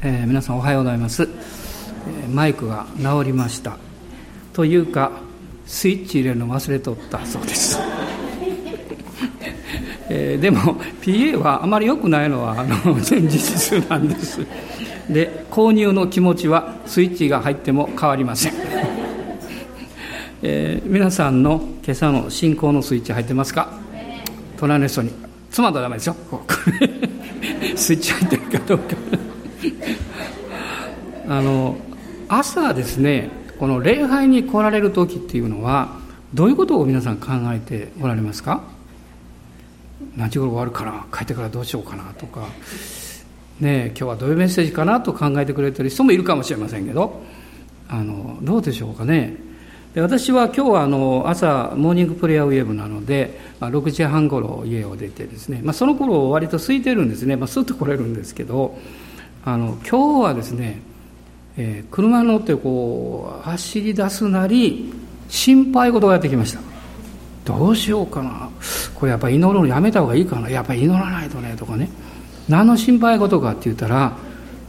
えー、皆さんおはようございます、えー、マイクが直りました。というかスイッチ入れるの忘れとったそうです、えー、でも PA はあまり良くないのはあの前日数なんです。で購入の気持ちはスイッチが入っても変わりません、えー、皆さんの今朝の信仰のスイッチ入ってますか？隣の人に妻とダメですよ。スイッチ入ってるかどうか。あの朝ですねこの礼拝に来られる時っていうのはどういうことを皆さん考えておられますか？何時頃終わるかな？帰ってからどうしようかなとか。ね今日はどういうメッセージかなと考えてくれてる人もいるかもしれませんけど。あのどうでしょうかね？で私は今日はあの朝モーニングプレイヤーウェブなので、まあ、6時半ごろ家を出てですね、まあ、その頃割と空いてるんですね、まあ、スッと来れるんですけどあの今日はですね、えー、車に乗ってこう走り出すなり心配事がやってきました。どうしようかな。これやっぱり祈るのやめた方がいいかな。やっぱり祈らないとねとかね。何の心配事かって言ったら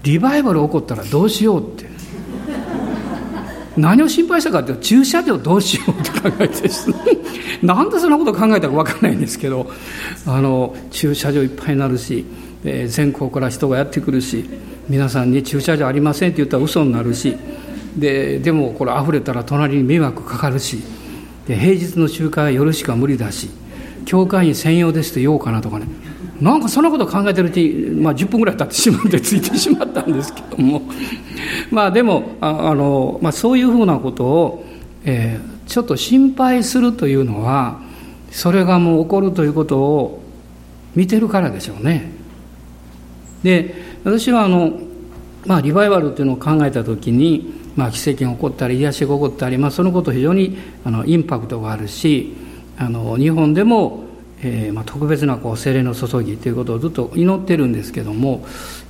リバイバル起こったらどうしようって。何を心配したかっていうと駐車場どうしようって考えてですなんでそんなこと考えたか分かんないんですけどあの駐車場いっぱいになるし、えー、全国から人がやってくるし皆さんに駐車場ありませんって言ったら嘘になるしででもこれ溢れたら隣に迷惑かかるしで平日の集会は夜しか無理だし教会員専用ですって言おうかなとかねなんかそんなこと考えてるうちにまあ、10分ぐらい経ってしまってついてしまったんですけども まあでもあの、まあ、そういうふうなことを、えー、ちょっと心配するというのはそれがもう起こるということを見てるからでしょうね。で私はあの、まあ、リバイバルというのを考えた時に、まあ、奇跡が起こったり癒しが起こったり、まあ、そのこと非常にあのインパクトがあるしあの日本でも、えーまあ、特別なこう精霊の注ぎということをずっと祈ってるんですけども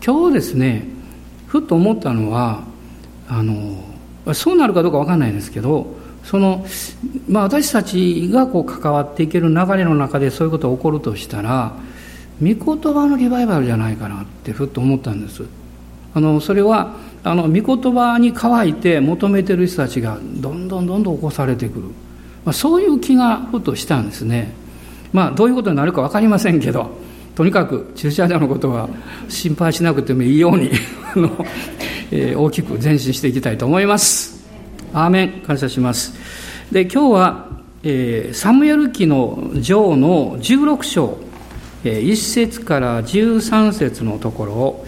今日ですねふっと思ったのはあのそうなるかどうか分かんないですけどその、まあ、私たちがこう関わっていける流れの中でそういうことが起こるとしたら御言葉のリバイバルじゃないかなってふっと思ったんです。あのそれはあの御言葉に乾いて求めてる人たちがどんどんどんどん起こされてくる、まあ、そういう気がふっとしたんですね。まあどういうことになるか分かりませんけどとにかく駐車場のことは心配しなくてもいいように あの、えー、大きく前進していきたいと思います。アーメン。感謝します。で今日は、えー、サムエル記の女王の16章。1節から13節のところを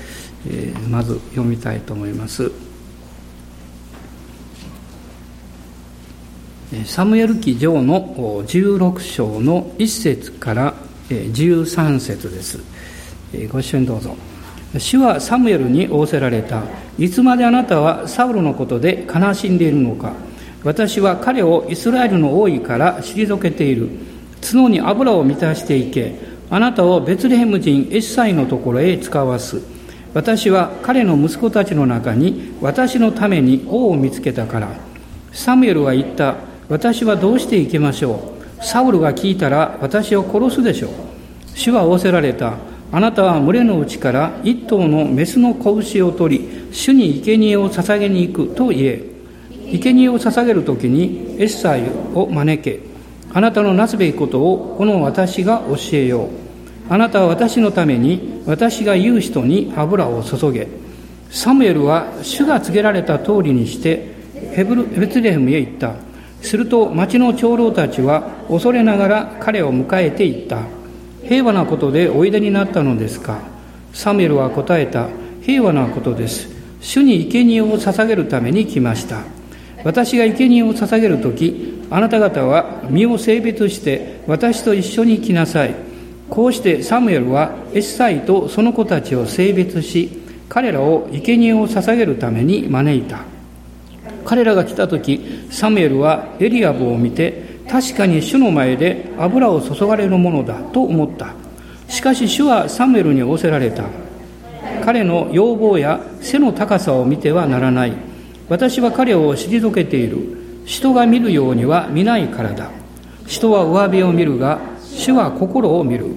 まず読みたいと思います。サムエル記上の16章の1節から13節です。ご一緒にどうぞ。主はサムエルに仰せられた。いつまであなたはサウルのことで悲しんでいるのか。私は彼をイスラエルの王位から退けている。角に油を満たしていけ。あなたをベツレヘム人エッサイのところへ使わす。私は彼の息子たちの中に私のために王を見つけたから。サムエルは言った。私はどうして行けましょう。サウルが聞いたら私を殺すでしょう。主は仰せられた。あなたは群れのうちから一頭のメスの子牛を取り主に生贄を捧げに行くと言え。生贄を捧げる時にエッサイを招け。あなたのなすべきことをこの私が教えよう。あなたは私のために私が言う人に油を注げ。サムエルは主が告げられた通りにしてヘブルベツレヘムへ行った。すると町の長老たちは恐れながら彼を迎えていった。平和なことでおいでになったのですか？サムエルは答えた。平和なことです。主に生贄を捧げるために来ました。私が生贄を捧げる時あなた方は身を性別して私と一緒に来なさい。こうしてサムエルはエッサイとその子たちを性別し彼らを生贄を捧げるために招いた。彼らが来た時サムエルはエリアブを見て確かに主の前で油を注がれるものだと思った。しかし主はサムエルに仰せられた。彼の要望や背の高さを見てはならない。私は彼を退けている。人が見るようには見ないからだ。人は上辺を見るが主は心を見る。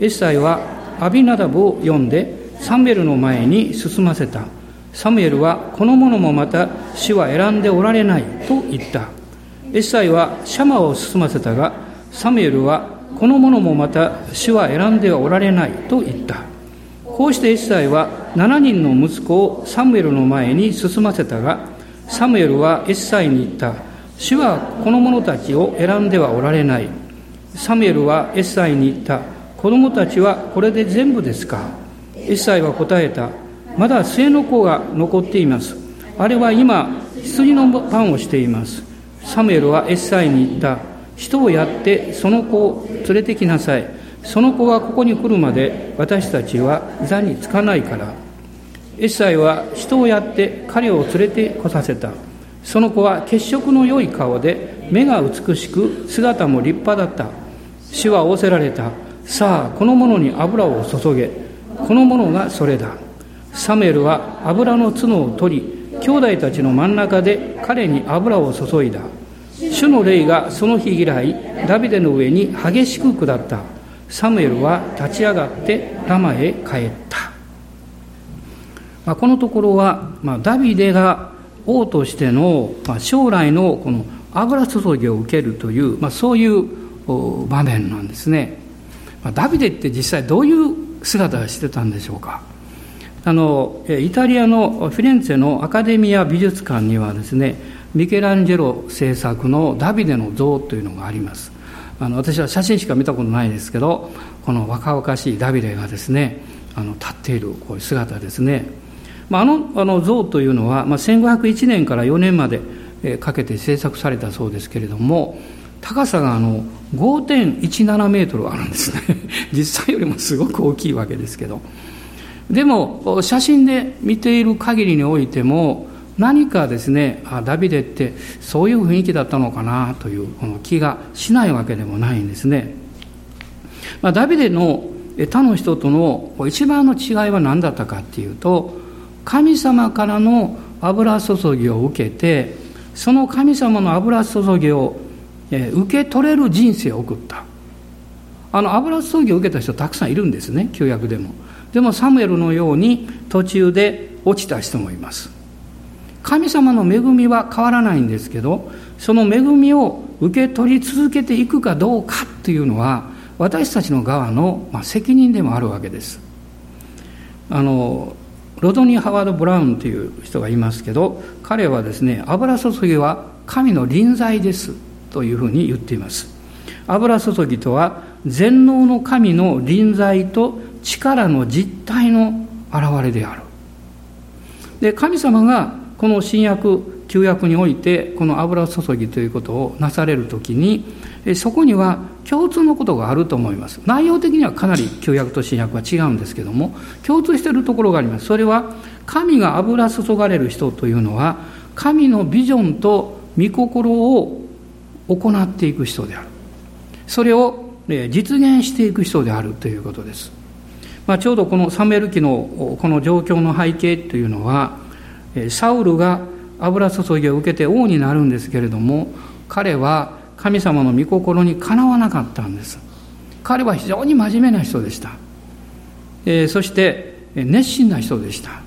エッサイはアビナダブを読んでサムエルの前に進ませた。サムエルはこの者もまた主は選んでおられないと言った。エッサイはシャマを進ませたがサムエルはこの者もまた主は選んではおられないと言った。こうしてエッサイは7人の息子をサムエルの前に進ませたがサムエルはエッサイに言った。主はこの者たちを選んではおられない。サムエルはエッサイに言った。子供たちはこれで全部ですか。エッサイは答えた。まだ末の子が残っています。あれは今羊のパンをしています。サムエルはエッサイに言った。人をやってその子を連れてきなさい。その子がここに来るまで私たちは座につかないから。エッサイは人をやって彼を連れてこさせた。その子は血色の良い顔で目が美しく姿も立派だった。主は仰せられた。さあこの者に油を注げ。この者がそれだ。サムエルは油の角を取り兄弟たちの真ん中で彼に油を注いだ。主の霊がその日以来ダビデの上に激しく下った。サムエルは立ち上がってラマへ帰った、まあ、このところは、まあ、ダビデが王としての、まあ、将来のこの油注ぎを受けるという、まあ、そういう場面なんですね、まあ、ダビデって実際どういう姿をしてたんでしょうか。あのイタリアのフィレンツェのアカデミア美術館にはですねミケランジェロ制作のダビデの像というのがあります。あの私は写真しか見たことないですけどこの若々しいダビデがですねあの立っているこういう姿ですね、まあ、あのあの像というのは、まあ、1501年から4年までかけて制作されたそうですけれども高さがあの5.17メートルあるんですね。実際よりもすごく大きいわけですけど。でも写真で見ている限りにおいても何かですねあダビデってそういう雰囲気だったのかなというこの気がしないわけでもないんですね、まあ、ダビデの他の人との一番の違いは何だったかっていうと神様からの油注ぎを受けてその神様の油注ぎを受け取れる人生を送った。あの油注ぎを受けた人たくさんいるんですね旧約でも。でもサムエルのように途中で落ちた人もいます。神様の恵みは変わらないんですけどその恵みを受け取り続けていくかどうかっていうのは私たちの側の、ま、責任でもあるわけです。あのロドニー・ハワード・ブラウンという人がいますけど彼はですね油注ぎは神の臨在ですというふうに言っています。油注ぎとは全能の神の臨在と力の実体の現れである。で神様がこの新約旧約においてこの油注ぎということをなされる時にそこには共通のことがあると思います。内容的にはかなり旧約と新約は違うんですけども共通しているところがあります。それは神が油注がれる人というのは神のビジョンと御心を行っていく人である。それを実現していく人であるということです、まあ、ちょうどこのサムエル記のこの状況の背景というのはサウルが油注ぎを受けて王になるんですけれども彼は神様の御心にかなわなかったんです。彼は非常に真面目な人でした、えー、そして熱心な人でした。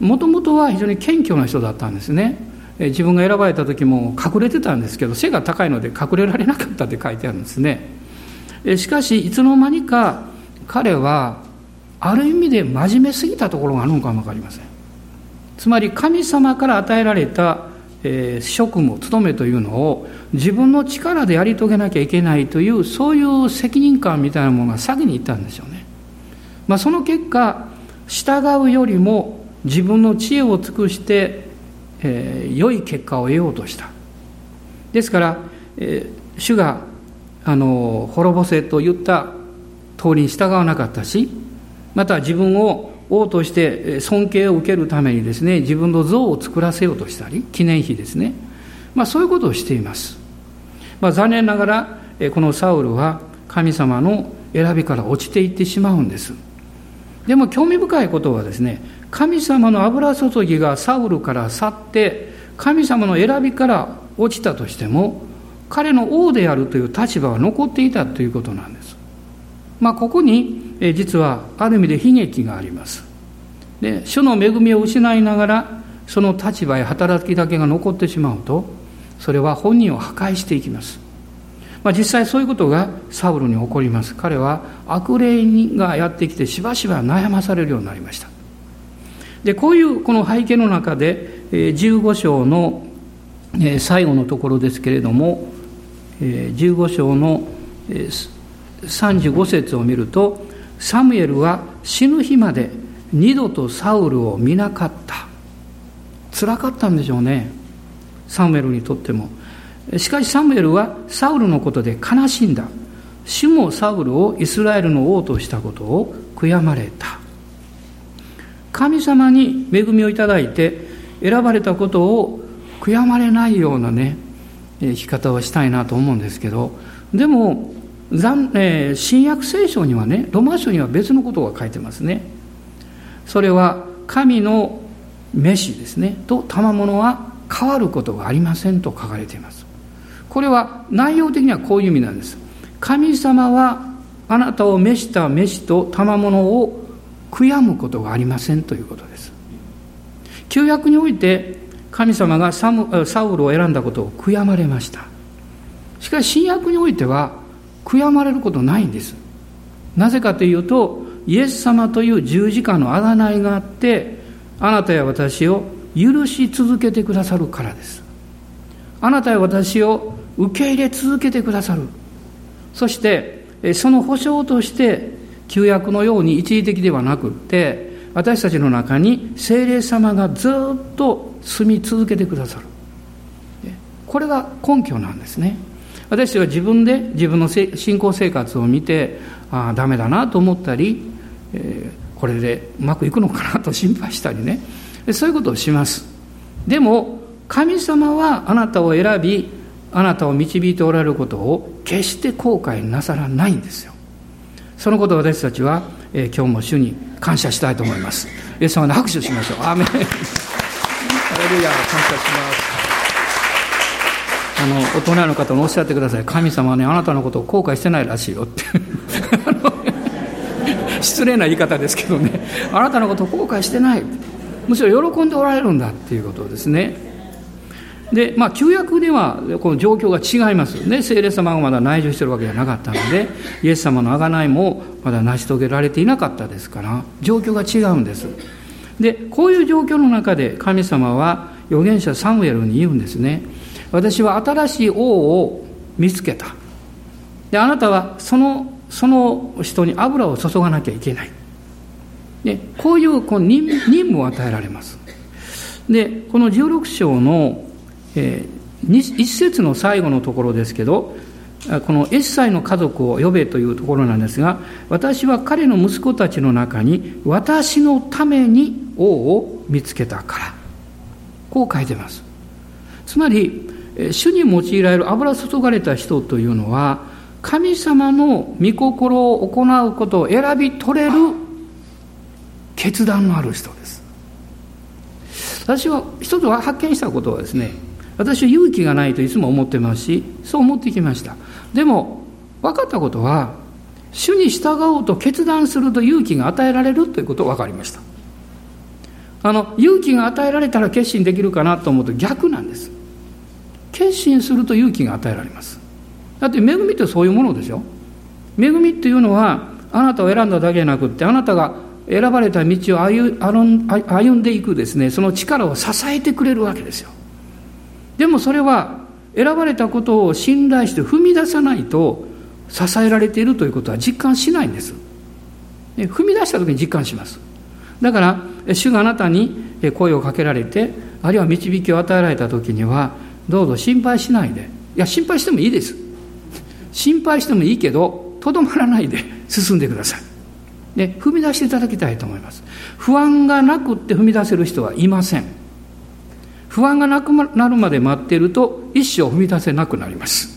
もともとは非常に謙虚な人だったんですね。え自分が選ばれた時も隠れてたんですけど背が高いので隠れられなかったって書いてあるんですね。えしかしいつの間にか彼はある意味で真面目すぎたところがあるのかも分かりません。つまり神様から与えられた、え、職務務めというのを自分の力でやり遂げなきゃいけないというそういう責任感みたいなものが先にいったんでしょうね、まあ、その結果従うよりも自分の知恵を尽くしてえー、良い結果を得ようとした。ですから、えー、主があの滅ぼせと言った通りに従わなかったしまた自分を王として尊敬を受けるためにですね自分の像を作らせようとしたり記念碑ですね、まあ、そういうことをしています、まあ、残念ながらこのサウルは神様の選びから落ちていってしまうんです。でも興味深いことはですね神様の油注ぎがサウルから去って神様の選びから落ちたとしても彼の王であるという立場は残っていたということなんです。まあ、ここに実はある意味で悲劇があります。で主の恵みを失いながらその立場や働きだけが残ってしまうとそれは本人を破壊していきます、まあ、実際そういうことがサウルに起こります。彼は悪霊がやってきてしばしば悩まされるようになりました。でこういうこの背景の中で15章の最後のところですけれども15章の35節を見るとサムエルは死ぬ日まで二度とサウルを見なかった。辛かったんでしょうね。サムエルにとっても。しかしサムエルはサウルのことで悲しんだ。主もサウルをイスラエルの王としたことを悔やまれた。神様に恵みをいただいて選ばれたことを悔やまれないようなね生き方をしたいなと思うんですけど。でもえ新約聖書にはねロマン書には別のことが書いてますね。それは神の飯ですね。と賜物は変わることがありませんと書かれています。これは内容的にはこういう意味なんです。神様はあなたを召した飯と賜物を悔やむことがありませんということです。旧約において神様がサムサウルを選んだことを悔やまれました。しかし新約においては悔やまれることないんです。なぜかというとイエス様という十字架の贖いがあってあなたや私を許し続けてくださるからです。あなたや私を受け入れ続けてくださる。そしてその保証として旧約のように一時的ではなくって私たちの中に精霊様がずっと住み続けてくださる。これが根拠なんですね。私は自分で自分の信仰生活を見てああダメだなと思ったり、えー、これでうまくいくのかなと 心配したりね。そういうことをします。でも神様はあなたを選びあなたを導いておられることを決して後悔なさらないんですよ。そのことを私たちは、えー、今日も主に感謝したいと思います。イエス様に拍手しましょう。アーメン。ハレルヤ感謝します。あの大人の方もおっしゃってください。神様はねあなたのことを後悔してないらしいよって。失礼な言い方ですけどね。あなたのことを後悔してない。むしろ喜んでおられるんだっていうことですね。でまあ旧約ではこの状況が違いますね。聖霊様がまだ内住してるわけじゃなかったのでイエス様の贖いもまだ成し遂げられていなかったですから状況が違うんです。でこういう状況の中で神様は預言者サムエルに言うんですね。私は新しい王を見つけた。であなたはそのその人に油を注がなきゃいけない。でこういうこう任務を与えられます。でこの16章の、えー、一節の最後のところですけどこのエッサイの家族を呼べというところなんですが私は彼の息子たちの中に私のために王を見つけたから。こう書いてます。つまり主に用いられる油注がれた人というのは神様の御心を行うことを選び取れる決断のある人です。私は一つは発見したことはですね私は勇気がないといつも思ってますしそう思ってきました。でも分かったことは主に従おうと決断すると勇気が与えられるということが分かりました。あの勇気が与えられたら決心できるかなと思うと逆なんです。決心すると勇気が与えられます。だって恵みってそういうものですよ恵みっていうのはあなたを選んだだけじゃなくってあなたが選ばれた道を歩んでいくですねその力を支えてくれるわけですよ。でもそれは選ばれたことを信頼して踏み出さないと支えられているということは実感しないんです。踏み出した時に実感します。だから主があなたに声をかけられてあるいは導きを与えられた時にはどうぞ心配しないで。いや心配してもいいです。心配してもいいけどとどまらないで 進んでください。で踏み出していただきたいと思います。不安がなくって踏み出せる人はいません。不安がなくなるまで待っていると一生踏み出せなくなります。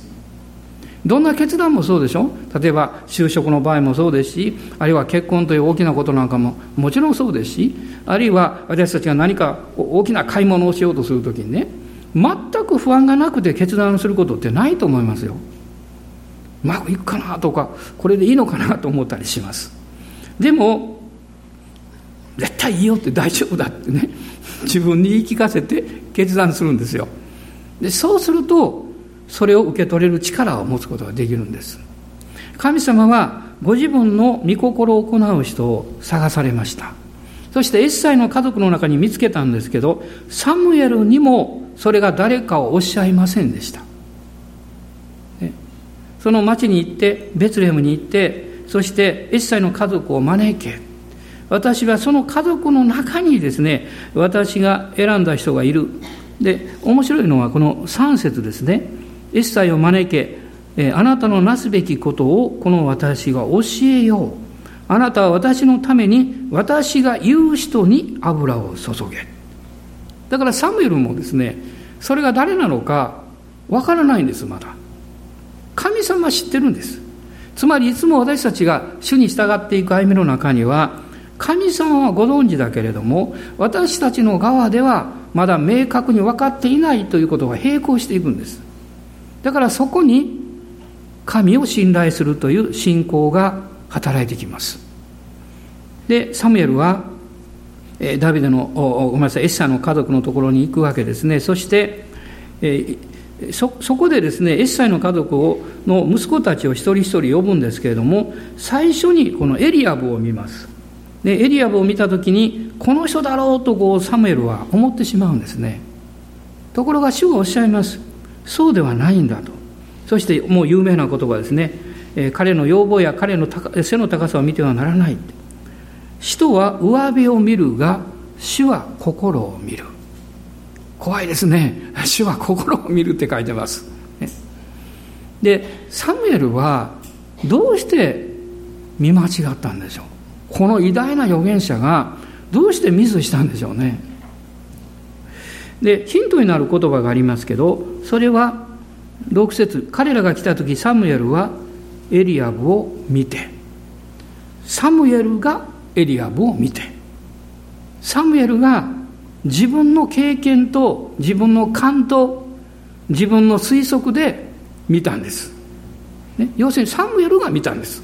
どんな決断もそうでしょ？例えば就職の場合もそうですしあるいは結婚という大きなことなんかももちろんそうですしあるいは私たちが何か大きな買い物をしようとするときにね全く不安がなくて決断することってないと思いますよ。うまくいくかなとかこれでいいのかなと思ったりします。でも絶対いいよって大丈夫だってね。自分に言い聞かせて決断するんですよ。でそうするとそれを受け取れる力を持つことができるんです。神様はご自分の御心を行う人を探されました。そして一切の家族の中に見つけたんですけどサムエルにもそれが誰かをおっしゃいませんでした。その町に行ってベツレヘムに行ってそして一切の家族を招け。私はその家族の中にですね私が選んだ人がいる。で面白いのはこの3節ですね。一切を招けあなたのなすべきことをこの私が教えよう。あなたは私のために私が言う人に油を注げ。だからサムエルもですねそれが誰なのかわからないんですまだ。神様知ってるんです。つまりいつも私たちが主に従っていく歩みの中には神様はご存知だけれども私たちの側ではまだ明確に分かっていないということが並行していくんです。だからそこに神を信頼するという信仰が働いてきます。でサムエルはダビデのごめんなさいエッサの家族のところに行くわけですね。そして、そそこでですねエッサイの家族をの息子たちを一人一人呼ぶんですけれども最初にこのエリアブを見ます。でエリアブを見た時にこの人だろうとこうサムエルは思ってしまうんですね。ところが主がおっしゃいます。そうではないんだと。そしてもう有名な言葉ですね、彼の要望や彼の背の高さを見てはならない人は上辺を見るが主は心を見る。怖いですね。主は心を見るって書いてます、でサムエルはどうして見間違ったんでしょう。この偉大な預言者がどうしてミスしたんでしょうね。でヒントになる言葉がありますけどそれは6節。彼らが来た時サムエルはエリアブを見てサムエルがエリアブを見て。サムエルが自分の経験と自分の勘と自分の推測で見たんです、ね、要するにサムエルが見たんです。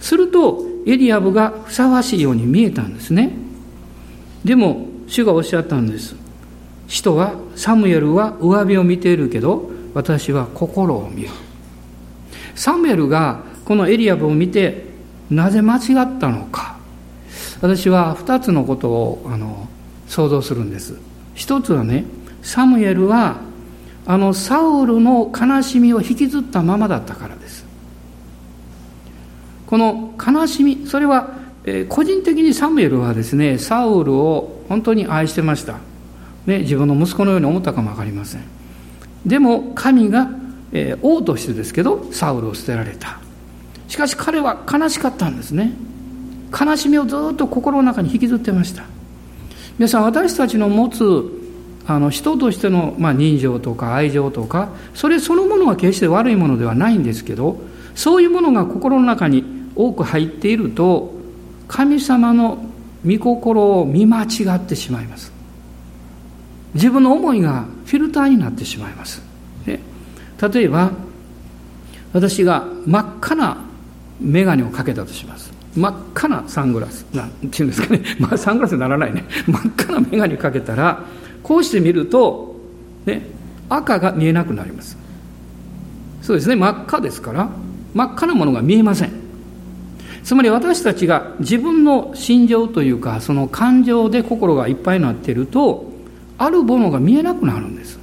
するとエリアブがふさわしいように見えたんですね。でも主がおっしゃったんです。人はサムエルは上辺を見ているけど私は心を見る。サムエルがこのエリアブを見てなぜ間違ったのか。私は2つのことをあの想像するんです。一つはねサムエルはあのサウルの悲しみを引きずったままだったからです。この悲しみそれは、え個人的にサムエルはですねサウルを本当に愛してました、ね、自分の息子のように思ったかも分かりません。でも神が、えー、王としてですけどサウルを捨てられた。しかし彼は悲しかったんですね。悲しみをずっと心の中に引きずってました。皆さん私たちの持つあの人としての、まあ、人情とか愛情とかそれそのものは決して悪いものではないんですけどそういうものが心の中に多く入っていると神様の御心を見間違ってしまいます。自分の思いがフィルターになってしまいます、ね、例えば私が真っ赤な眼鏡をかけたとします。真っ赤なサングラスなんていうんですかね、まあ、サングラスにならないね。真っ赤な眼鏡かけたらこうして見ると、ね、赤が見えなくなります。そうですね。真っ赤ですから真っ赤なものが見えません。つまり私たちが自分の心情というかその感情で心がいっぱいになっているとあるものが見えなくなるんです。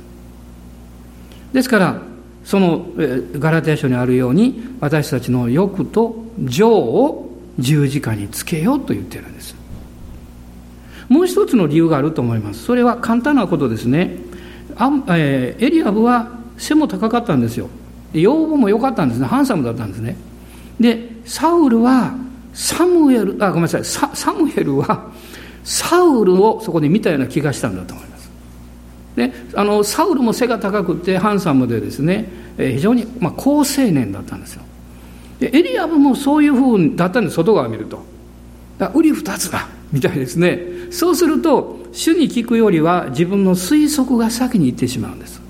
ですからそのガラテヤ書にあるように私たちの欲と情を十字架につけようと言ってるんです。もう一つの理由があると思います。それは簡単なことですね。あ、えー、エリアブは背も高かったんですよ。養母も良かったんですね。ハンサムだったんですね。でサウルはサムエルあごめんなさい。ササムエルはサウルをそこで見たような気がしたんだと思います。であのサウルも背が高くてハンサムでですね非常に、まあ、好青年だったんですよ。でエリアブもそういうふうだったんです外側を見ると。だ売り二つだ みたいですね。そうすると主に聞くよりは自分の推測が先に行ってしまうんです。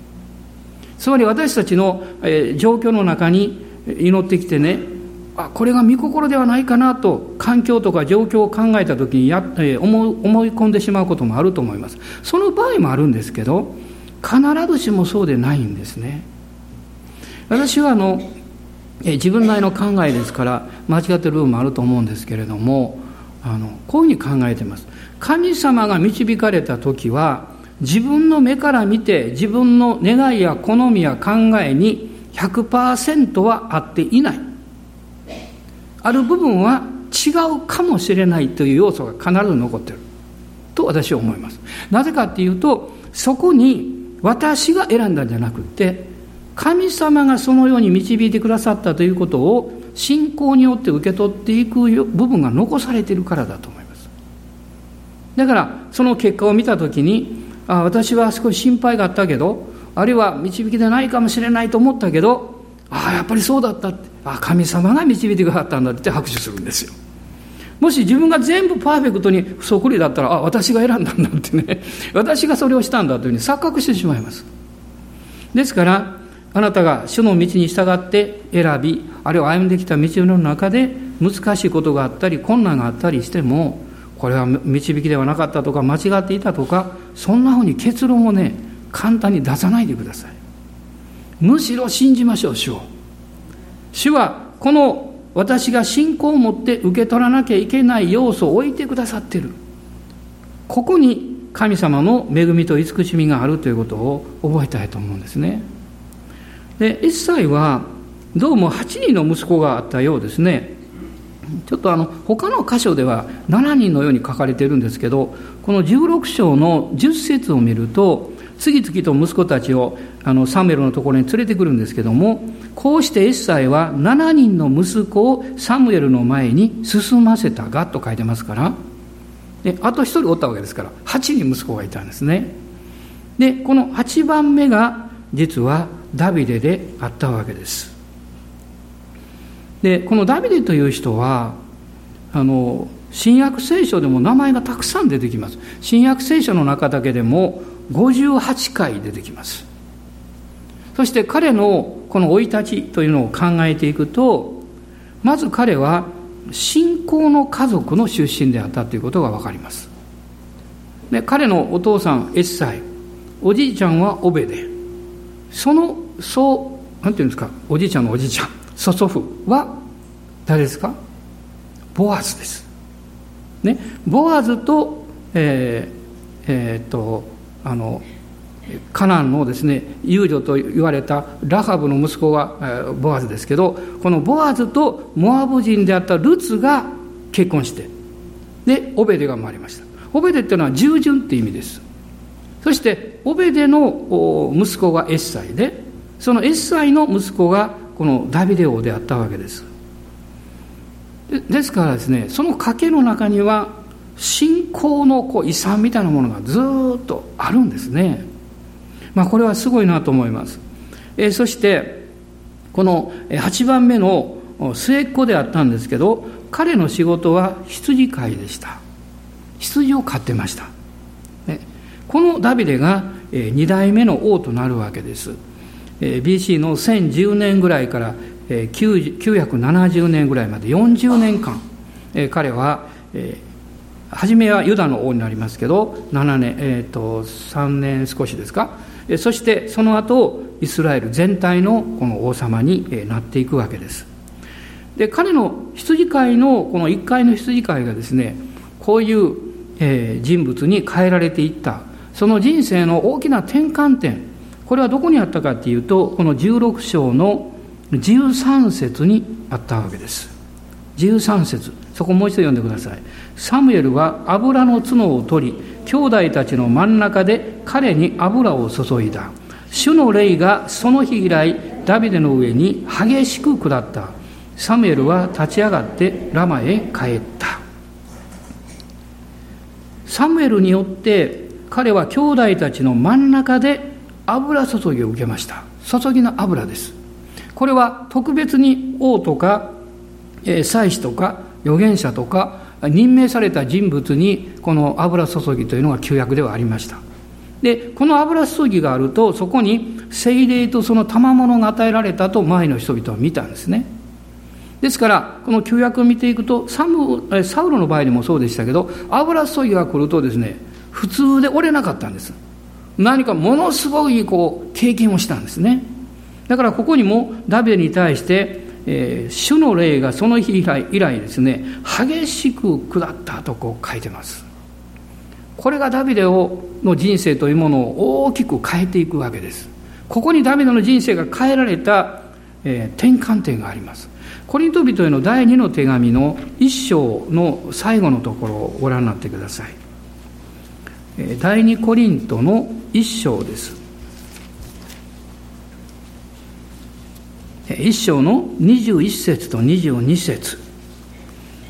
つまり私たちの、え状況の中に祈ってきてねあこれが見心ではないかなと環境とか状況を考えた時にや、えー、思思い込んでしまうこともあると思います。その場合もあるんですけど必ずしもそうでないんですね。私はあの、自分なりの考えですから間違ってる部分もあると思うんですけれどもあのこういうふうに考えてます。神様が導かれた時は自分の目から見て自分の願いや好みや考えに100%は合っていない。ある部分は違うかもしれないという要素が必ず残ってる。と私は思います。なぜかっていうとそこに私が選んだんじゃなくて神様がそのように導いてくださったということを信仰によって受け取っていく部分が残されているからだと思います。だからその結果を見た時にあ私は少し心配があったけどあるいは導きでないかもしれないと思ったけどああやっぱりそうだったってあ神様が導いてくださったんだって拍手するんですよ。もし自分が全部パーフェクトにそっくりだったらあ私が選んだんだってね。私がそれをしたんだというふうに錯覚してしまいます。ですからあなたが主の道に従って選びあるいは歩んできた道の中で難しいことがあったり困難があったりしてもこれは導きではなかったとか間違っていたとかそんなふうに結論をね簡単に出さないでください。むしろ信じましょう主を。主はこの私が信仰を持って受け取らなきゃいけない要素を置いてくださってる。ここに神様の恵みと慈しみがあるということを覚えたいと思うんですね。で一切はどうも8人の息子があったようですね。ちょっとあの他の箇所では7人のように書かれているんですけどこの16章の10節を見ると次々と息子たちをあのサムエルのところに連れてくるんですけどもこうしてエッサイは7人の息子をサムエルの前に進ませたがと書いてますからであと1人おったわけですから8人息子がいたんですね。でこの8番目が実はダビデであったわけです。でこのダビデという人はあの新約聖書でも名前がたくさん出てきます。新約聖書の中だけでも58回出てきます。そして彼のこの生い立ちというのを考えていくとまず彼は信仰の家族の出身であったということが分かります。で彼のお父さんエッサイおじいちゃんはオベデ。そのそうなんていうんですか？おじいちゃんのおじいちゃん祖祖父は誰ですか？ボアズです。ね、ボアズと、えー、えー、っと、あの、カナンのですね、遊女と言われたラハブの息子が、えー、ボアズですけど、このボアズとモアブ人であったルツが結婚して、で、オベデが生まれました。オベデっていうのは従順って意味です。そして、オベデの息子がエッサイで、そのエッサイの息子がこのダビデ王であったわけです。ですからですねその賭けの中には信仰のこう遺産みたいなものがずっとあるんですね。まあこれはすごいなと思います。えそしてこの8番目の末っ子であったんですけど彼の仕事は羊飼いでした。羊を飼ってました、ね、このダビデが2代目の王となるわけです。BC の1010年ぐらいから970年ぐらいまで40年間彼は初めはユダの王になりますけど7年、えー、と3年少しですか。そしてその後イスラエル全体のこの王様になっていくわけです。で彼の羊飼いのこの1階の羊飼いがですねこういう人物に変えられていった。その人生の大きな転換点これはどこにあったかっていうとこの16章の13節にあったわけです。13節。そこもう一度読んでください。サムエルは油の角を取り兄弟たちの真ん中で彼に油を注いだ。主の霊がその日以来ダビデの上に激しく下った。サムエルは立ち上がってラマへ帰った。サムエルによって彼は兄弟たちの真ん中で油注ぎを受けました。注ぎの油です。これは特別に王とか、えー、祭司とか預言者とか任命された人物にこの油注ぎというのが旧約ではありました。でこの油注ぎがあるとそこに精霊とその賜物が与えられたと前の人々は見たんですね。ですから、この旧約を見ていくと、サムサウロの場合にもそうでしたけど、油注ぎが来るとですね、普通で折れなかったんです。何かものすごいこう経験をしたんですね。だからここにもダビデに対して、えー、主の霊がその日以来以来ですね、激しく下ったとこう書いてます。これがダビデをの人生というものを大きく変えていくわけです。ここにダビデの人生が変えられた、えー、転換点があります。コリント人への第2の手紙の一章の最後のところをご覧になってください。第2コリントの一章です。一章の21節と22節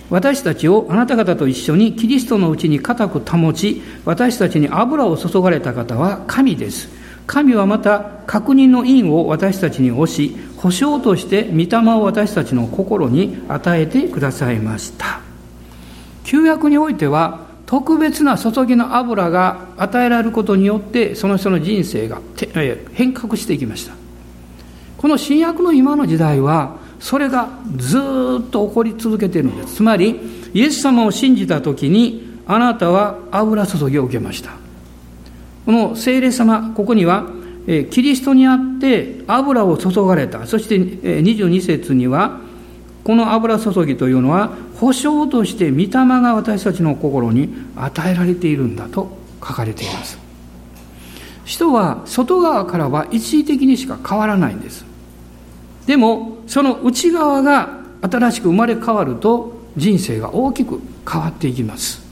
私たちをあなた方と一緒にキリストのうちに固く保ち、私たちに油を注がれた方は神です。神はまた確認の印を私たちに押し、保証として御霊を私たちの心に与えてくださいました。旧約においては、特別な注ぎの油が与えられることによって、その人の人生が変革していきました。この新約の今の時代は、それがずっと起こり続けているんです。つまり、イエス様を信じたときに、あなたは油注ぎを受けました。この聖霊様、ここには、キリストにあって油を注がれた。そして22節には、この油注ぎというのは、保証として御霊が私たちの心に与えられているんだと書かれています。人は外側からは一時的にしか変わらないんです。でも、その内側が新しく生まれ変わると人生が大きく変わっていきます。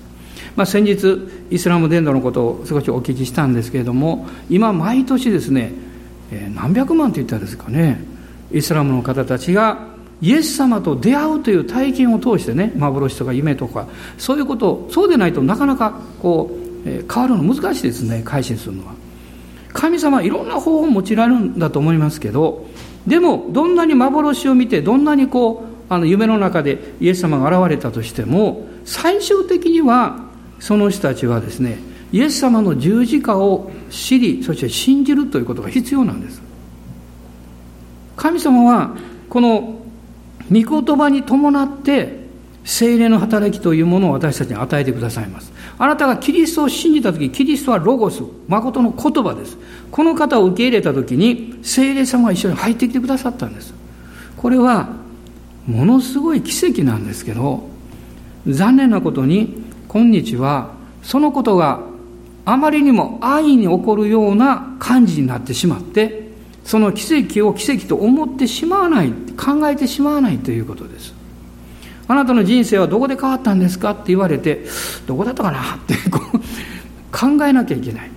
まあ、先日、イスラム伝道のことを少しお聞きしたんですけれども、今、毎年ですね、何百万と言ったんですかね、イスラムの方たちがイエス様と出会うという体験を通してね、幻とか夢とか、そういうこと、そうでないとなかなかこう、変わるの難しいですね、改心するのは。神様はいろんな方法を用いられるんだと思いますけど、でも、どんなに幻を見て、どんなにこう、あの夢の中でイエス様が現れたとしても、最終的にはその人たちはですねイエス様の十字架を知りそして信じるということが必要なんです神様はこの御言葉に伴って精霊の働きというものを私たちに与えてくださいます。あなたがキリストを信じた時キリストはロゴス誠の言葉です。この方を受け入れた時に精霊様が一緒に入ってきてくださったんです。これはものすごい奇跡なんですけど残念なことに今日はそのことがあまりにも安易に起こるような感じになってしまってその奇跡を奇跡と思ってしまわない考えてしまわないということです。あなたの人生はどこで変わったんですかって言われてどこだったかな？ってこう考えなきゃいけない。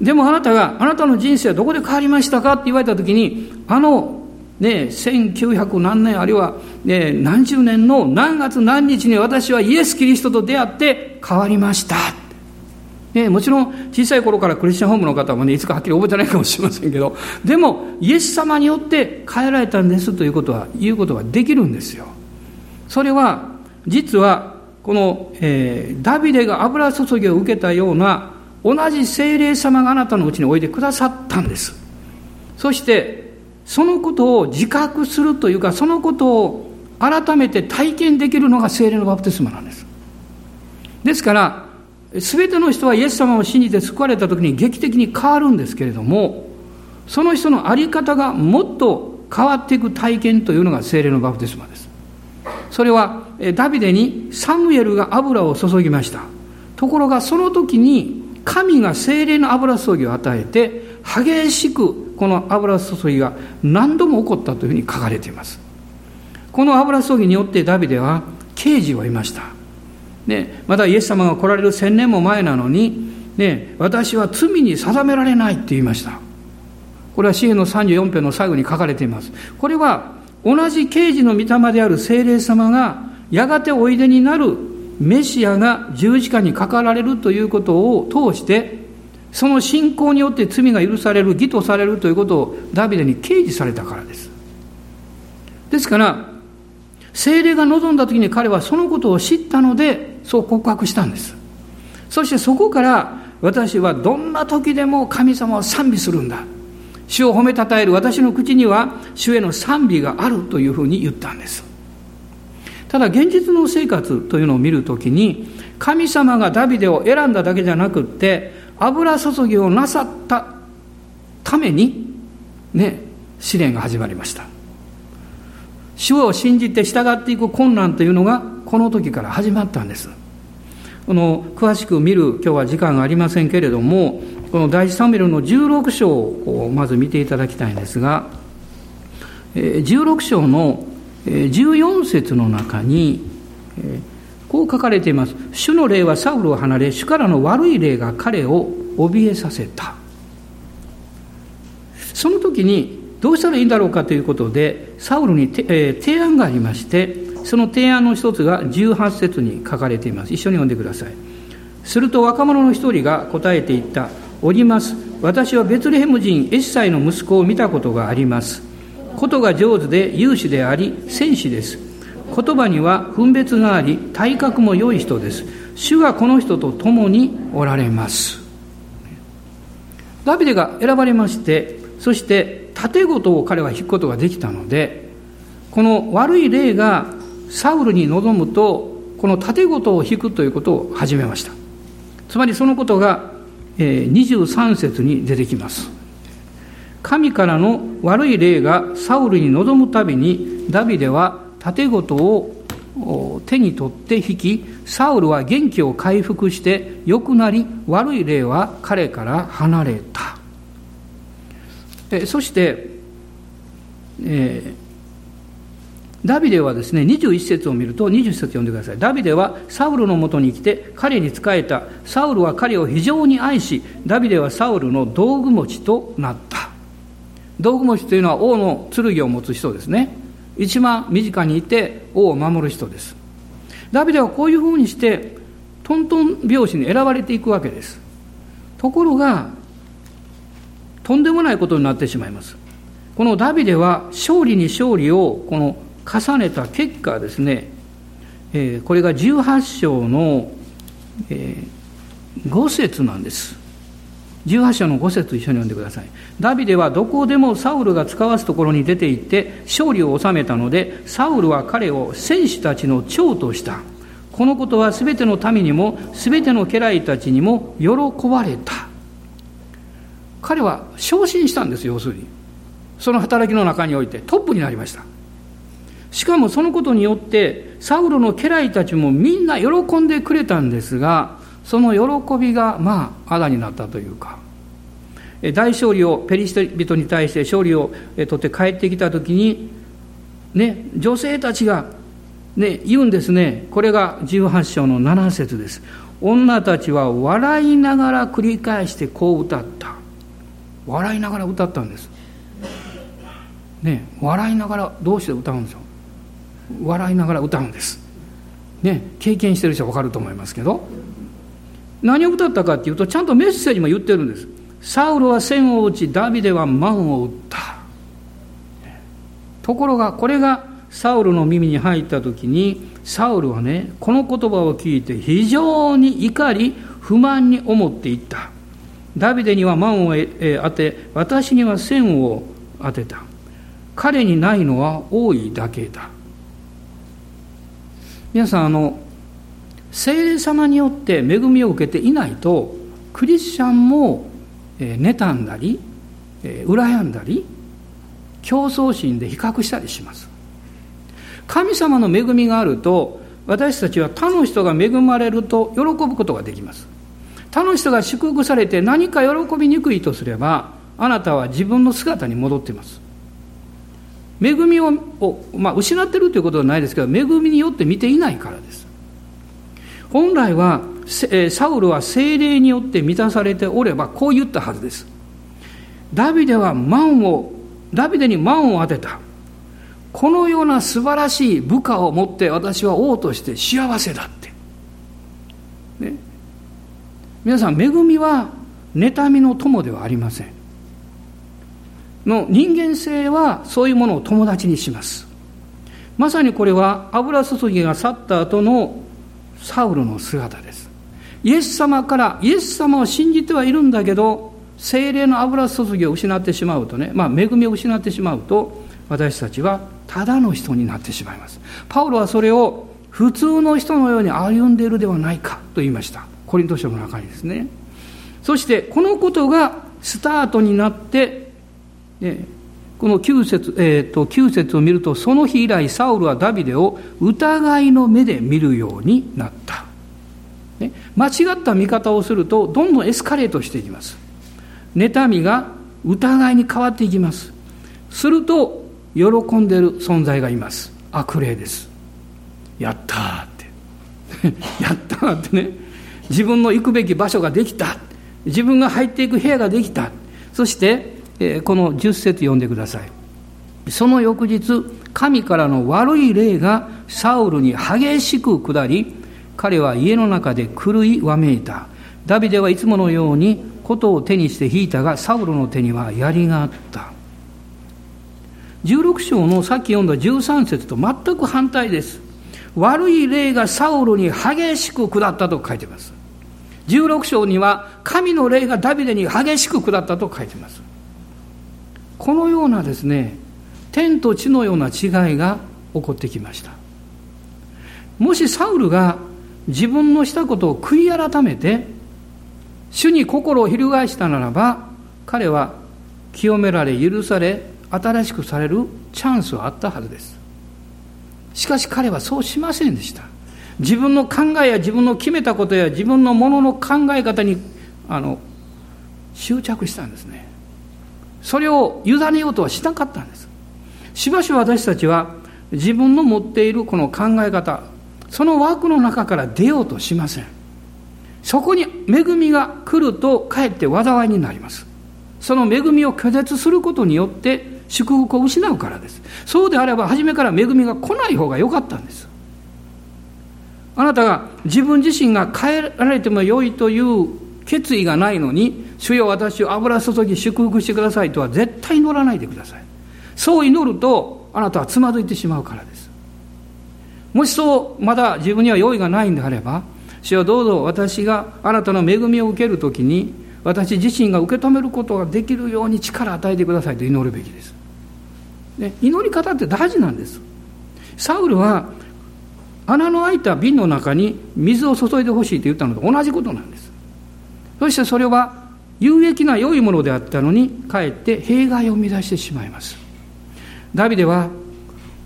でもあなたがあなたの人生はどこで変わりましたかって言われた時にあのね、1900何年あるいは、ね、何十年の何月何日に私はイエス・キリストと出会って変わりました。ね、もちろん小さい頃からクリスチャンホームの方もね、いつかはっきり覚えてないかもしれませんけど、でもイエス様によって変えられたんですということは、言うことができるんですよ。それは、実は、この、えー、ダビデが油注ぎを受けたような、同じ精霊様があなたのうちにおいでくださったんです。そして、そのことを自覚するというかそのことを改めて体験できるのが聖霊のバプテスマなんですですから全ての人はイエス様を信じて救われた時に劇的に変わるんですけれどもその人の在り方がもっと変わっていく体験というのが聖霊のバプテスマです。それはダビデにサムエルが油を注ぎました。ところがその時に神が精霊の油注ぎを与えて激しくこの油注ぎが何度も起こったというふうに書かれています。この油注ぎによってダビデは刑事をいました。でまたイエス様が来られる千年も前なのに、ね、私は罪に定められないって言いました。これは詩篇の34編の最後に書かれています。これは同じ刑事の御霊である精霊様がやがておいでになるメシアが十字架にかかられるということを通してその信仰によって罪が許される義とされるということをダビデに掲示されたからです。ですから精霊が望んだ時に彼はそのことを知ったのでそう告白したんです。そしてそこから私はどんな時でも神様を賛美するんだ。主を褒めたたえる私の口には主への賛美があるというふうに言ったんです。ただ現実の生活というのを見るときに神様がダビデを選んだだけじゃなくって油注ぎをなさったためにね試練が始まりました。主を信じて従っていく困難というのがこの時から始まったんです。この詳しく見る今日は時間がありませんけれどもこの第一サムエルの16章をまず見ていただきたいんですが16章の14節の中にこう書かれています。主の霊はサウルを離れ主からの悪い霊が彼を怯えさせた。その時にどうしたらいいんだろうかということでサウルに、え提案がありましてその提案の一つが18節に書かれています。一緒に読んでください。すると若者の一人が答えていった。おります。私はベツレヘム人エッサイの息子を見たことがあります。ことが上手で勇士であり戦士です。言葉には分別があり体格も良い人です。主がこの人と共におられます。ダビデが選ばれましてそして盾事を彼は引くことができたのでこの悪い霊がサウルに臨むとこの盾事を引くということを始めました。つまりそのことが23節に出てきます。神からの悪い霊がサウルに臨むたびにダビデは盾事を手に取って引きサウルは元気を回復して良くなり悪い霊は彼から離れた。えそして、えー、ダビデはですね21節を見ると20節読んでください。ダビデはサウルのもとに来て彼に仕えたサウルは彼を非常に愛しダビデはサウルの道具持ちとなった。道具持ちというのは王の剣を持つ人ですね。一番身近にいて王を守る人です。ダビデはこういうふうにしてトントン拍子に選ばれていくわけです。ところがとんでもないことになってしまいますこのダビデは勝利に勝利をこの重ねた結果ですね、えー、これが18章の、えー、5節なんです18章の5節一緒に読んでください。ダビデはどこでもサウルが使わすところに出て行って勝利を収めたので、サウルは彼を戦士たちの長とした。このことは全ての民にも全ての家来たちにも喜ばれた。彼は昇進したんです、要するに。その働きの中においてトップになりました。しかもそのことによって、サウルの家来たちもみんな喜んでくれたんですが、その喜びがまああだになったというか大勝利をペリシテ人に対して勝利を取って帰ってきた時にね女性たちがね言うんですねこれが18章の7節です女たちは笑いながら繰り返してこう歌った笑いながら歌ったんです。ね笑いながらどうして歌うんですよ。笑いながら歌うんです。ね経験してる人は分かると思いますけど。何を歌ったかっていうとちゃんとメッセージも言ってるんです。サウルは千を打ちダビデは万を打った。ところがこれがサウルの耳に入った時にサウルはねこの言葉を聞いて非常に怒り不満に思っていった。ダビデには万を当て私には千を当てた。彼にないのは多いだけだ。皆さんあの聖霊様によって恵みを受けていないとクリスチャンも妬んだり羨んだり競争心で比較したりします。神様の恵みがあると私たちは他の人が恵まれると喜ぶことができます。他の人が祝福されて何か喜びにくいとすればあなたは自分の姿に戻っています。恵みをまあ、失ってるということはないですけど恵みによって見ていないからです。本来はサウルは精霊によって満たされておればこう言ったはずです。ダビデは万をダビデに万を当てた。このような素晴らしい部下を持って私は王として幸せだって、ね、皆さん恵みは妬みの友ではありません。の人間性はそういうものを友達にします。まさにこれは油注ぎが去った後のサウルの姿です。イエス様からイエス様を信じてはいるんだけど精霊の油注ぎを失ってしまうとね、まあ、恵みを失ってしまうと私たちはただの人になってしまいます。パウロはそれを普通の人のように歩んでいるではないかと言いました。コリント書の中にですね。そしてこのことがスタートになって、ね、この9節、えーと、9節を見るとその日以来サウルはダビデを疑いの目で見るようになった、ね、間違った見方をするとどんどんエスカレートしていきます。妬みが疑いに変わっていきます。すると喜んでる存在がいます。悪霊です。やったーって。やったーってね。自分の行くべき場所ができた。自分が入っていく部屋ができた。そして、この10節読んでください。その翌日神からの悪い霊がサウルに激しく下り彼は家の中で狂いわめいた。ダビデはいつものように琴を手にして弾いたがサウルの手には槍があった。16章のさっき読んだ13節と全く反対です。悪い霊がサウルに激しく下ったと書いてます。16章には神の霊がダビデに激しく下ったと書いてます。このようなですね天と地のような違いが起こってきました。もしサウルが自分のしたことを悔い改めて主に心を翻したならば彼は清められ許され新しくされるチャンスはあったはずです。しかし彼はそうしませんでした。自分の考えや自分の決めたことや自分のものの考え方にあの執着したんですね。それを委ねようとはしなかったんです。しばしば私たちは自分の持っているこの考え方その枠の中から出ようとしません。そこに恵みが来るとかえって災いになります。その恵みを拒絶することによって祝福を失うからですそうであれば初めから恵みが来ない方が良かったんですあなたが自分自身が変えられてもよいという決意がないのに、主よ私を油注ぎ祝福してくださいとは絶対祈らないでください。そう祈ると、あなたはつまずいてしまうからです。もしそう、まだ自分には用意がないんであれば、主よどうぞ私があなたの恵みを受けるときに、私自身が受け止めることができるように力を与えてくださいと祈るべきです。ね、祈り方って大事なんです。サウルは穴の開いた瓶の中に水を注いでほしいと言ったのと同じことなんですそしてそれは有益な良いものであったのにかえって弊害を生み出してしまいますダビデは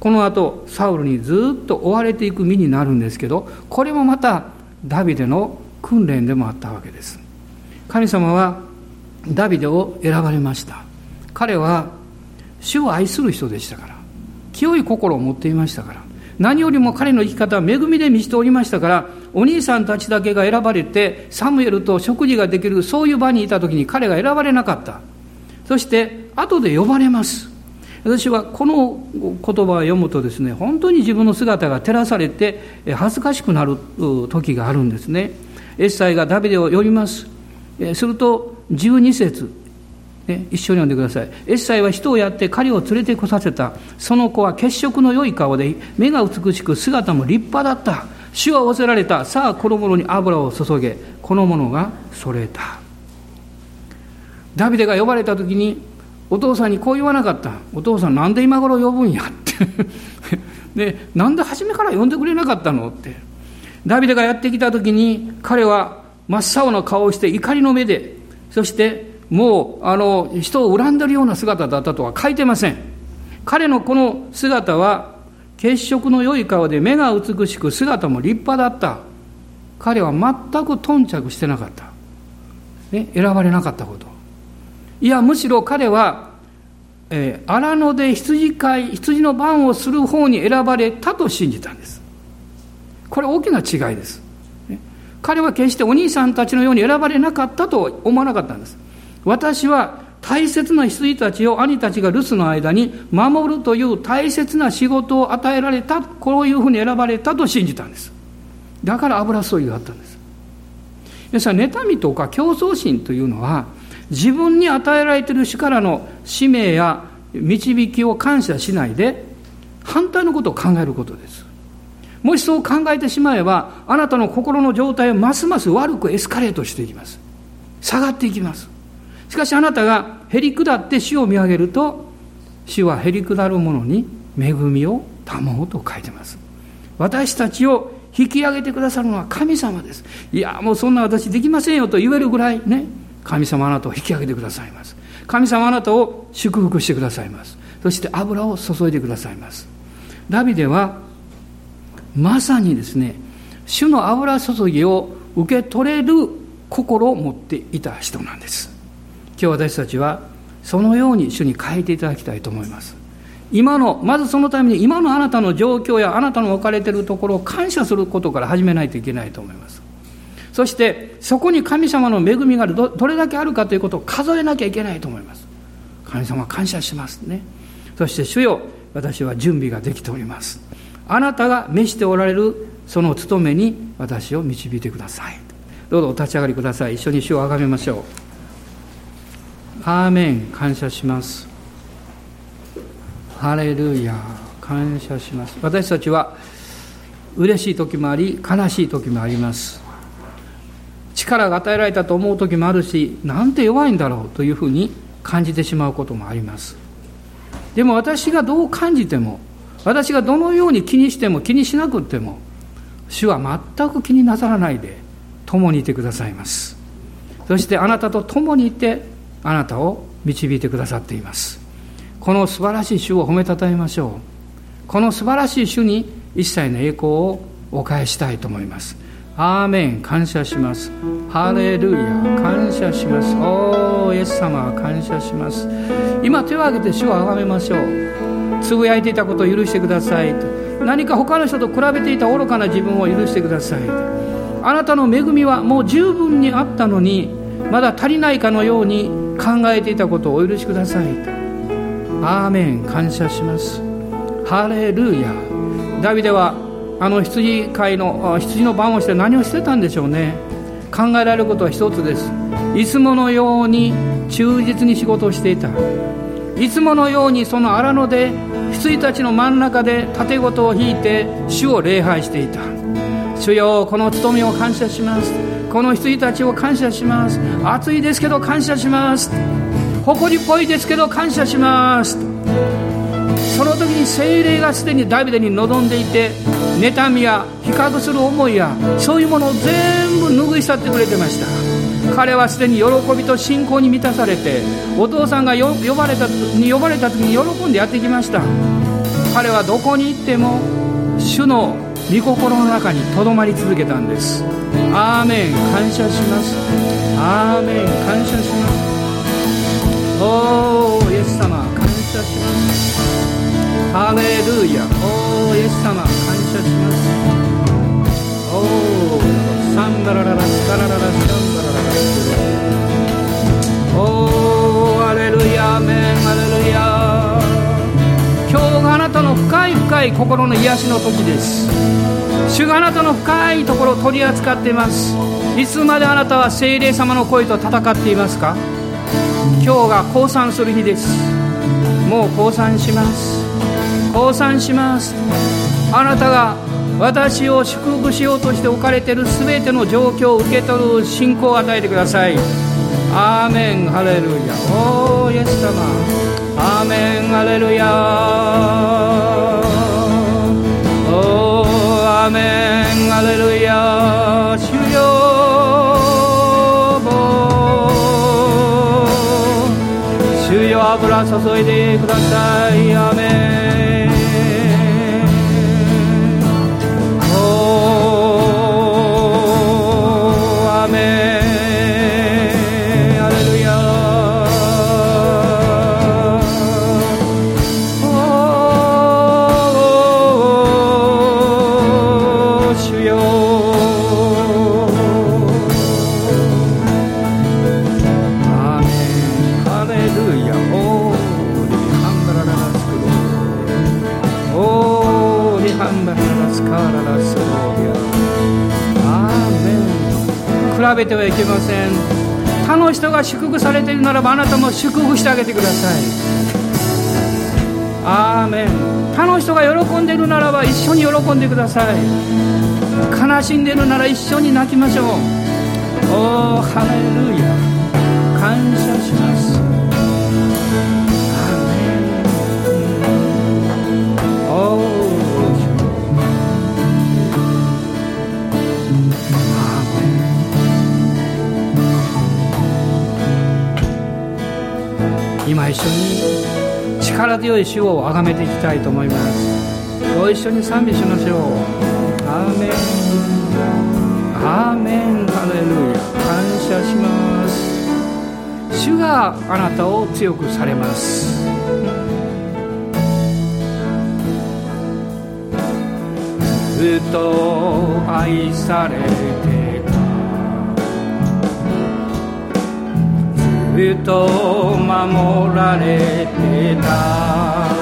この後サウルにずっと追われていく身になるんですけどこれもまたダビデの訓練でもあったわけです神様はダビデを選ばれました彼は主を愛する人でしたから清い心を持っていましたから何よりも彼の生き方は恵みで満ちておりましたから、お兄さんたちだけが選ばれて、サムエルと食事ができる、そういう場にいた時に彼が選ばれなかった。そして、後で呼ばれます。私はこの言葉を読むとですね、本当に自分の姿が照らされて、恥ずかしくなる時があるんですね。エッサイがダビデを呼びます。すると、12節ね、一緒に読んでください。エッサイは人をやって彼を連れてこさせた。その子は血色の良い顔で、目が美しく姿も立派だった。主は仰せられた。さあ、この者に油を注げ。この者がそれた。ダビデが呼ばれた時に、お父さんにこう言わなかった。お父さんなんで今頃呼ぶんや？って。で、なんで初めから呼んでくれなかったの？って。ダビデがやってきた時に、彼は真っ青な顔をして怒りの目で、そしてもうあの人を恨んでるような姿だったとは書いてません。彼のこの姿は血色の良い顔で目が美しく姿も立派だった。彼は全く頓着してなかった、ね、選ばれなかったこと。いやむしろ彼は、えー、荒野で羊飼い羊の番をする方に選ばれたと信じたんです。これ大きな違いです、彼は決してお兄さんたちのように選ばれなかったと思わなかったんです私は大切な羊たちを兄たちが留守の間に守るという大切な仕事を与えられた、こういうふうに選ばれたと信じたんです。だから油注ぎがあったんです。要するに妬みとか競争心というのは、自分に与えられている主からの使命や導きを感謝しないで、反対のことを考えることです。もしそう考えてしまえば、あなたの心の状態はますます悪くエスカレートしていきます。下がっていきます。しかしあなたがへり下って死を見上げると死はへり下る者に恵みを保うと書いてます。私たちを引き上げてくださるのは神様です。いやもうそんな私できませんよと言えるぐらいね神様あなたを引き上げてくださいます。神様あなたを祝福してくださいます。そして油を注いでくださいます。ダビデはまさにですね主の油注ぎを受け取れる心を持っていた人なんです。今日私たちはそのように主に変えていただきたいと思います。今のまずそのために今のあなたの状況やあなたの置かれているところを感謝することから始めないといけないと思います。そしてそこに神様の恵みがどどれだけあるかということを数えなきゃいけないと思います。神様感謝しますね。そして主よ私は準備ができております。あなたが召しておられるその務めに私を導いてください。どうぞお立ち上がりください。一緒に主をあがめましょう。アーメン。感謝します。ハレルヤ。感謝します。私たちは嬉しい時もあり悲しい時もあります。力が与えられたと思う時もあるしなんて弱いんだろうというふうに感じてしまうこともあります。でも私がどう感じても私がどのように気にしても気にしなくても主は全く気になさらないで共にいてくださいます。そしてあなたと共にいてあなたを導いてくださっています。この素晴らしい主を褒めたたえましょう。この素晴らしい主に一切の栄光をお返したいと思います。アーメン。感謝します。ハレルヤ。感謝します。おーイエス様感謝します。今手を挙げて主を崇めましょう。つぶやいていたことを許してください。何か他の人と比べていた愚かな自分を許してください。あなたの恵みはもう十分にあったのにまだ足りないかのように考えていたことをお許しください。アーメン感謝します。ハレルヤ。ダビデはあの羊飼いの羊の番をして何をしてたんでしょうね。考えられることは一つです。いつものように忠実に仕事をしていた。いつものようにその荒野で羊たちの真ん中で盾事を引いて主を礼拝していた。主よこの務めを感謝します。この羊たちを感謝します。暑いですけど感謝します。誇りっぽいですけど感謝します。その時に精霊がすでにダビデに望んでいて妬みや比較する思いやそういうものを全部拭い去ってくれてました。彼はすでに喜びと信仰に満たされてお父さんが呼ばれたに呼ばれた時に喜んでやってきました。彼はどこに行っても主の御心の中にとどまり続けたんです。アーメン感謝します。アーメン感謝します。おーイエス様感謝します。ハレルヤ。おーイエス様感謝します。おー。サンダラララスカラララシャンダラララスおーハレルヤメンハレルヤ今日があなたの深い深い心の癒しの時です主があなたの深いところを取り扱っていますいつまであなたは精霊様の声と戦っていますか今日が降参する日ですもう降参します降参しますあなたが私を祝福しようとして置かれている全ての状況を受け取る信仰を与えてください。アーメン。ハレルヤ。おーイエス様。アーメン。ハレルヤ。おーアーメン。ハレルヤ。主よ主よ油注いでください。アーメン。べてはいけません。他の人が祝福されているならばあなたも祝福してあげてください。アーメン。他の人が喜んでいるならば一緒に喜んでください。悲しんでいるなら一緒に泣きましょう。おおハレルヤ。感謝します。今一緒に力強い主を崇めていきたいと思います。ご一緒に賛美しましょう。アーメン。アーメン。ハレルヤ。感謝します。主があなたを強くされます。ずっと愛されずっと守られてた。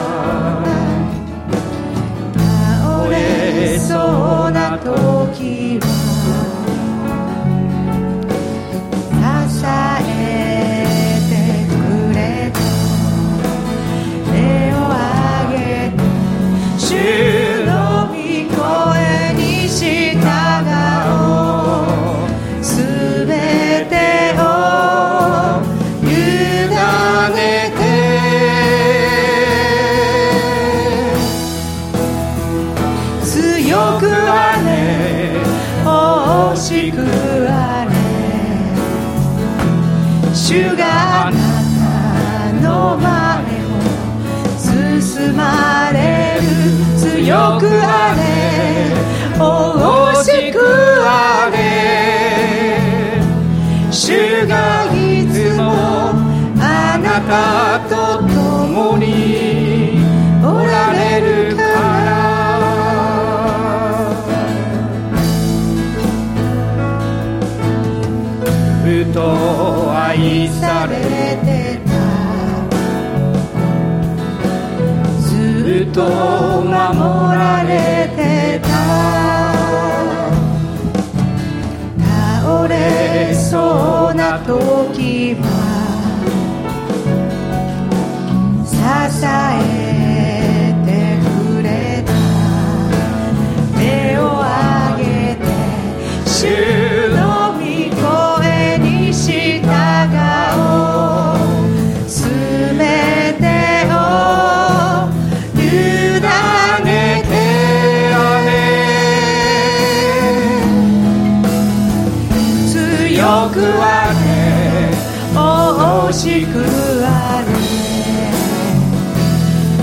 くあれ惜しくあれ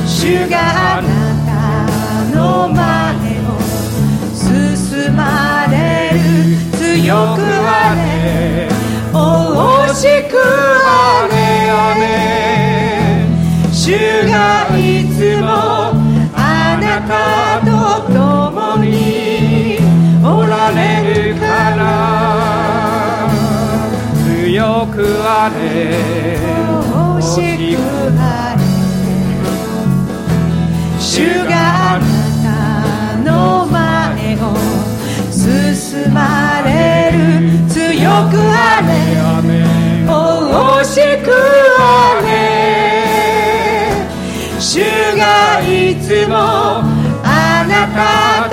主があなたの前を進まれる強くあれ惜しくあれあれ主がいつもあなたと共におられるから。くあれ。惜しくあれ主があなたの前を進まれる。強くあれ。惜しくあれ。主がいつもあなた